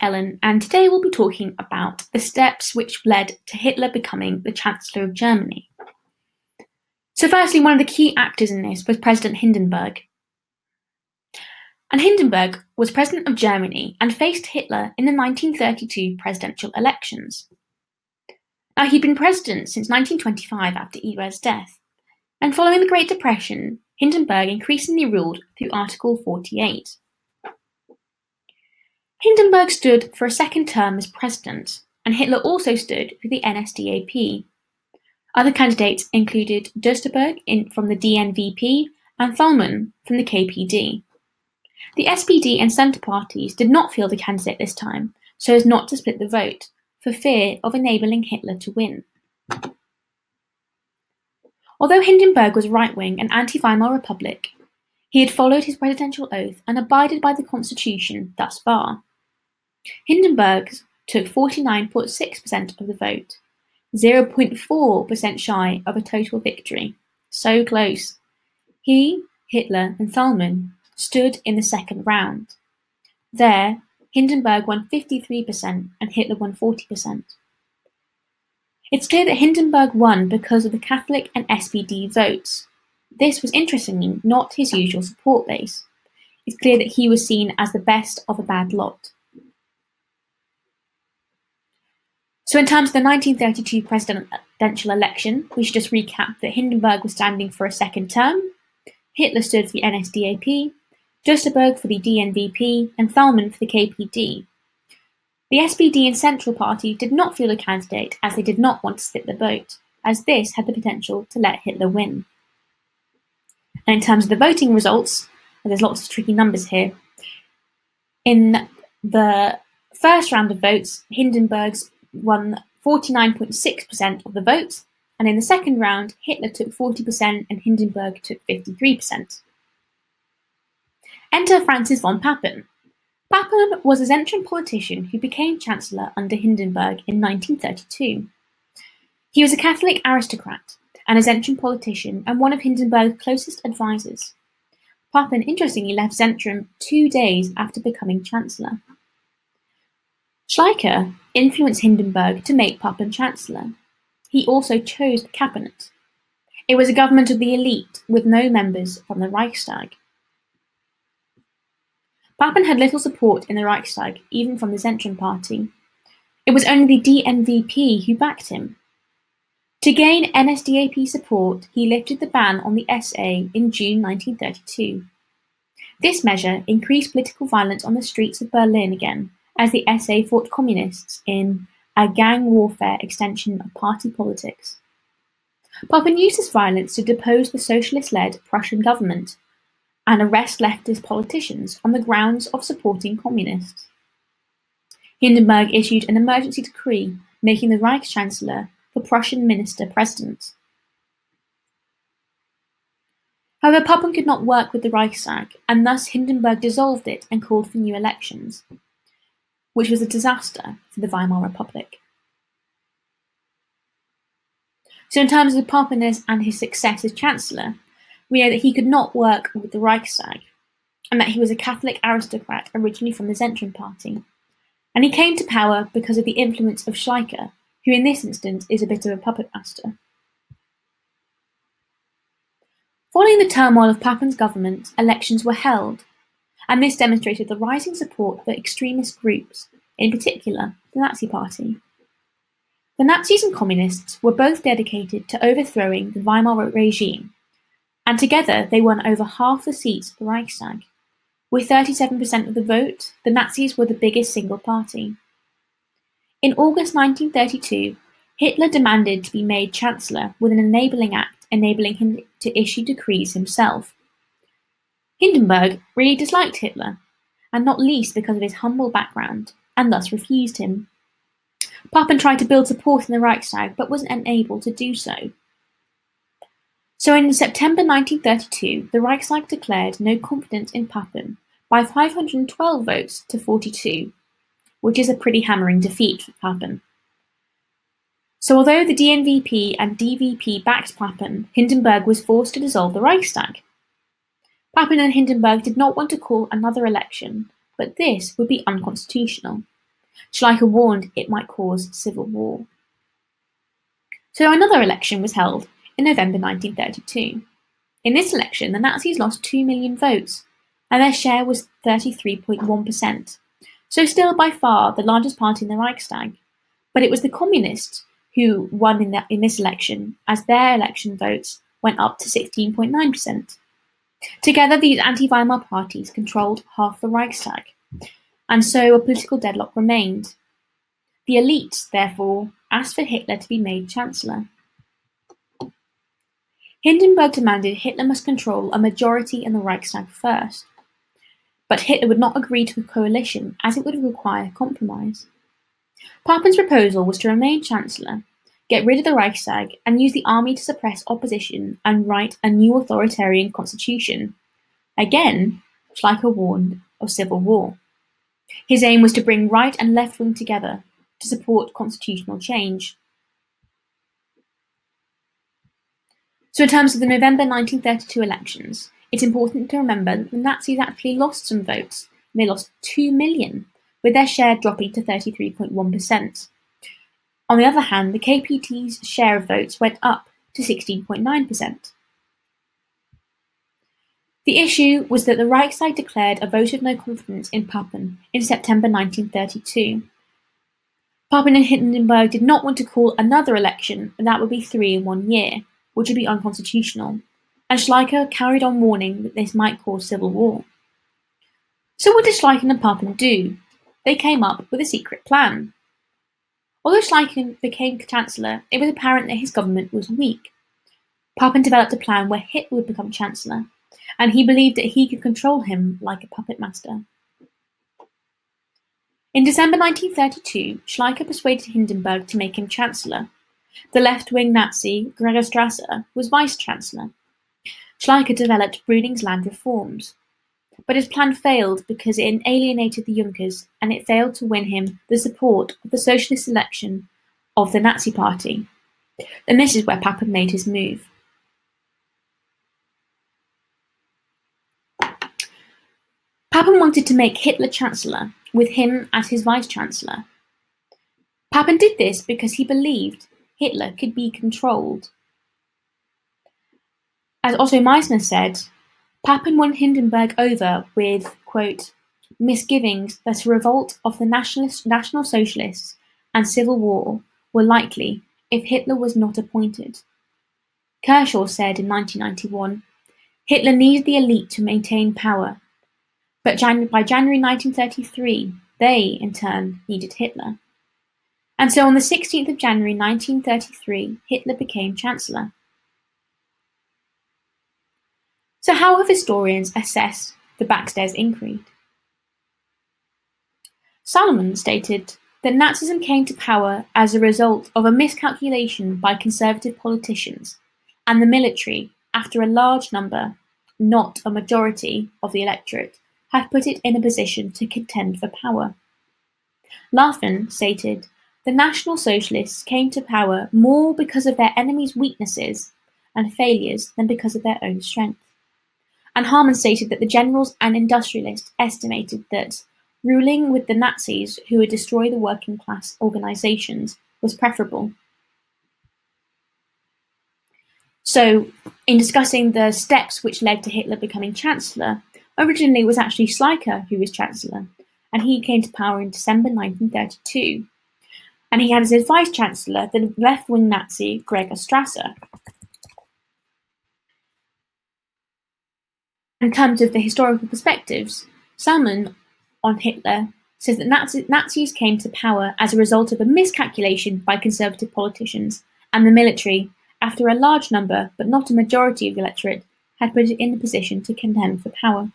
Ellen, and today we'll be talking about the steps which led to Hitler becoming the Chancellor of Germany. So, firstly, one of the key actors in this was President Hindenburg. And Hindenburg was President of Germany and faced Hitler in the 1932 presidential elections. Now, he'd been president since 1925 after Hitler's death, and following the Great Depression, Hindenburg increasingly ruled through Article 48. Hindenburg stood for a second term as president, and Hitler also stood for the NSDAP. Other candidates included Duesterberg from the DNVP and Thälmann from the KPD. The SPD and Centre parties did not field a candidate this time, so as not to split the vote, for fear of enabling Hitler to win. Although Hindenburg was right-wing and anti-Weimar Republic, he had followed his presidential oath and abided by the constitution thus far. Hindenburg took 49.6% of the vote, 0.4% shy of a total victory. So close. He, Hitler, and Thälmann stood in the second round. There, Hindenburg won 53% and Hitler won 40%. It's clear that Hindenburg won because of the Catholic and SPD votes. This was interestingly not his usual support base. It's clear that he was seen as the best of a bad lot. So in terms of the 1932 presidential election, we should just recap that Hindenburg was standing for a second term, Hitler stood for the NSDAP, Duesterberg for the DNVP, and Thälmann for the KPD. The SPD and Central Party did not field a candidate as they did not want to split the vote, as this had the potential to let Hitler win. And in terms of the voting results, there's lots of tricky numbers here. In the first round of votes, Hindenburg's won 49.6% of the votes, and in the second round, Hitler took 40% and Hindenburg took 53%. Enter Franz von Papen. Papen was a Zentrum politician who became Chancellor under Hindenburg in 1932. He was a Catholic aristocrat and a Zentrum politician and one of Hindenburg's closest advisers. Papen interestingly left Zentrum two days after becoming Chancellor. Schleicher influenced Hindenburg to make Papen Chancellor. He also chose the cabinet. It was a government of the elite with no members from the Reichstag. Papen had little support in the Reichstag, even from the Zentrum Party. It was only the DNVP who backed him. To gain NSDAP support, he lifted the ban on the SA in June 1932. This measure increased political violence on the streets of Berlin again as the SA fought communists in a gang warfare extension of party politics. Papen used this violence to depose the socialist-led Prussian government and arrest leftist politicians on the grounds of supporting communists. Hindenburg issued an emergency decree making the Reich Chancellor the Prussian minister-president. However, Papen could not work with the Reichstag, and thus Hindenburg dissolved it and called for new elections which was a disaster for the Weimar Republic. So in terms of Papen's and his success as Chancellor, we know that he could not work with the Reichstag, and that he was a Catholic aristocrat originally from the Zentrum Party. And he came to power because of the influence of Schleicher, who in this instance is a bit of a puppet master. Following the turmoil of Papen's government, elections were held, and this demonstrated the rising support for extremist groups, in particular the Nazi Party. The Nazis and Communists were both dedicated to overthrowing the Weimar regime, and together they won over half the seats of the Reichstag. With 37% of the vote, the Nazis were the biggest single party. In August 1932, Hitler demanded to be made Chancellor with an enabling act enabling him to issue decrees himself. Hindenburg really disliked Hitler, and not least because of his humble background, and thus refused him. Papen tried to build support in the Reichstag, but was unable to do so. So in September 1932, the Reichstag declared no confidence in Papen by 512 votes to 42, which is a pretty hammering defeat for Papen. So although the DNVP and DVP backed Papen, Hindenburg was forced to dissolve the Reichstag. Papen and Hindenburg did not want to call another election, but this would be unconstitutional. Schleicher warned it might cause civil war. So another election was held in November 1932. In this election, the Nazis lost 2 million votes, and their share was 33.1%, so still by far the largest party in the Reichstag. But it was the Communists who won in, the, in this election, as their election votes went up to 16.9%. Together, these anti-Weimar parties controlled half the Reichstag, and so a political deadlock remained. The elites, therefore, asked for Hitler to be made Chancellor. Hindenburg demanded Hitler must control a majority in the Reichstag first, but Hitler would not agree to a coalition as it would require compromise. Papen's proposal was to remain Chancellor, get rid of the Reichstag, and use the army to suppress opposition and write a new authoritarian constitution. Again, Schleicher warned of civil war. His aim was to bring right and left wing together to support constitutional change. So, in terms of the November 1932 elections, it's important to remember that the Nazis actually lost some votes. They lost 2 million, with their share dropping to 33.1%. On the other hand, the KPD's share of votes went up to 16.9%. The issue was that the Reichstag declared a vote of no confidence in Papen in September 1932. Papen and Hindenburg did not want to call another election, and that would be three in one year, which would be unconstitutional, and Schleicher carried on warning that this might cause civil war. So what did Schleicher and Papen do? They came up with a secret plan. Although Schleicher became chancellor, it was apparent that his government was weak. Papen developed a plan where Hitler would become chancellor, and he believed that he could control him like a puppet master. In December 1932, Schleicher persuaded Hindenburg to make him chancellor, the left-wing Nazi Gregor Strasser was vice-chancellor. Schleicher developed Brüning's land reforms. But his plan failed because it alienated the Junkers and it failed to win him the support of the socialist selection of the Nazi Party. And this is where Papen made his move. Papen wanted to make Hitler Chancellor, with him as his vice-chancellor. Papen did this because he believed Hitler could be controlled. As Otto Meissner said, Papen won Hindenburg over with, misgivings that a revolt of the National Socialists and civil war were likely if Hitler was not appointed. Kershaw said in 1991, Hitler needed the elite to maintain power, but by January 1933, they, in turn, needed Hitler. And so on the 16th of January 1933, Hitler became Chancellor. So how have historians assessed the Backstairs Intrigue? Salomon stated that Nazism came to power as a result of a miscalculation by conservative politicians and the military after a large number, not a majority, of the electorate had put it in a position to contend for power. Laffan stated the National Socialists came to power more because of their enemies' weaknesses and failures than because of their own strength. And Harman stated that the generals and industrialists estimated that ruling with the Nazis, who would destroy the working class organizations, was preferable. So, in discussing the steps which led to Hitler becoming Chancellor, originally it was actually Schleicher who was Chancellor, and he came to power in December 1932 and he had as his vice-chancellor the left-wing Nazi Gregor Strasser. In terms of the historical perspectives, Salmon on Hitler says that Nazi- Nazis came to power as a result of a miscalculation by conservative politicians and the military after a large number, but not a majority of the electorate, had put it in a position to contend for power.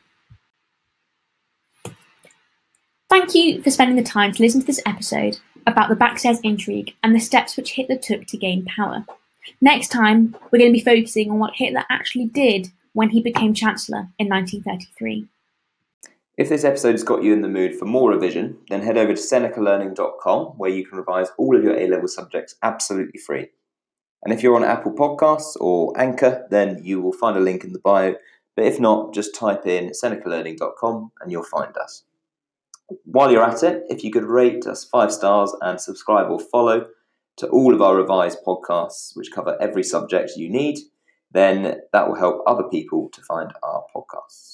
Thank you for spending the time to listen to this episode about the Backstairs intrigue and the steps which Hitler took to gain power. Next time, we're going to be focusing on what Hitler actually did when he became Chancellor in 1933. If this episode has got you in the mood for more revision, then head over to senecalearning.com where you can revise all of your A level subjects absolutely free. And if you're on Apple Podcasts or Anchor, then you will find a link in the bio. But if not, just type in senecalearning.com and you'll find us. While you're at it, if you could rate us five stars and subscribe or follow to all of our revised podcasts, which cover every subject you need, then that will help other people to find our podcasts.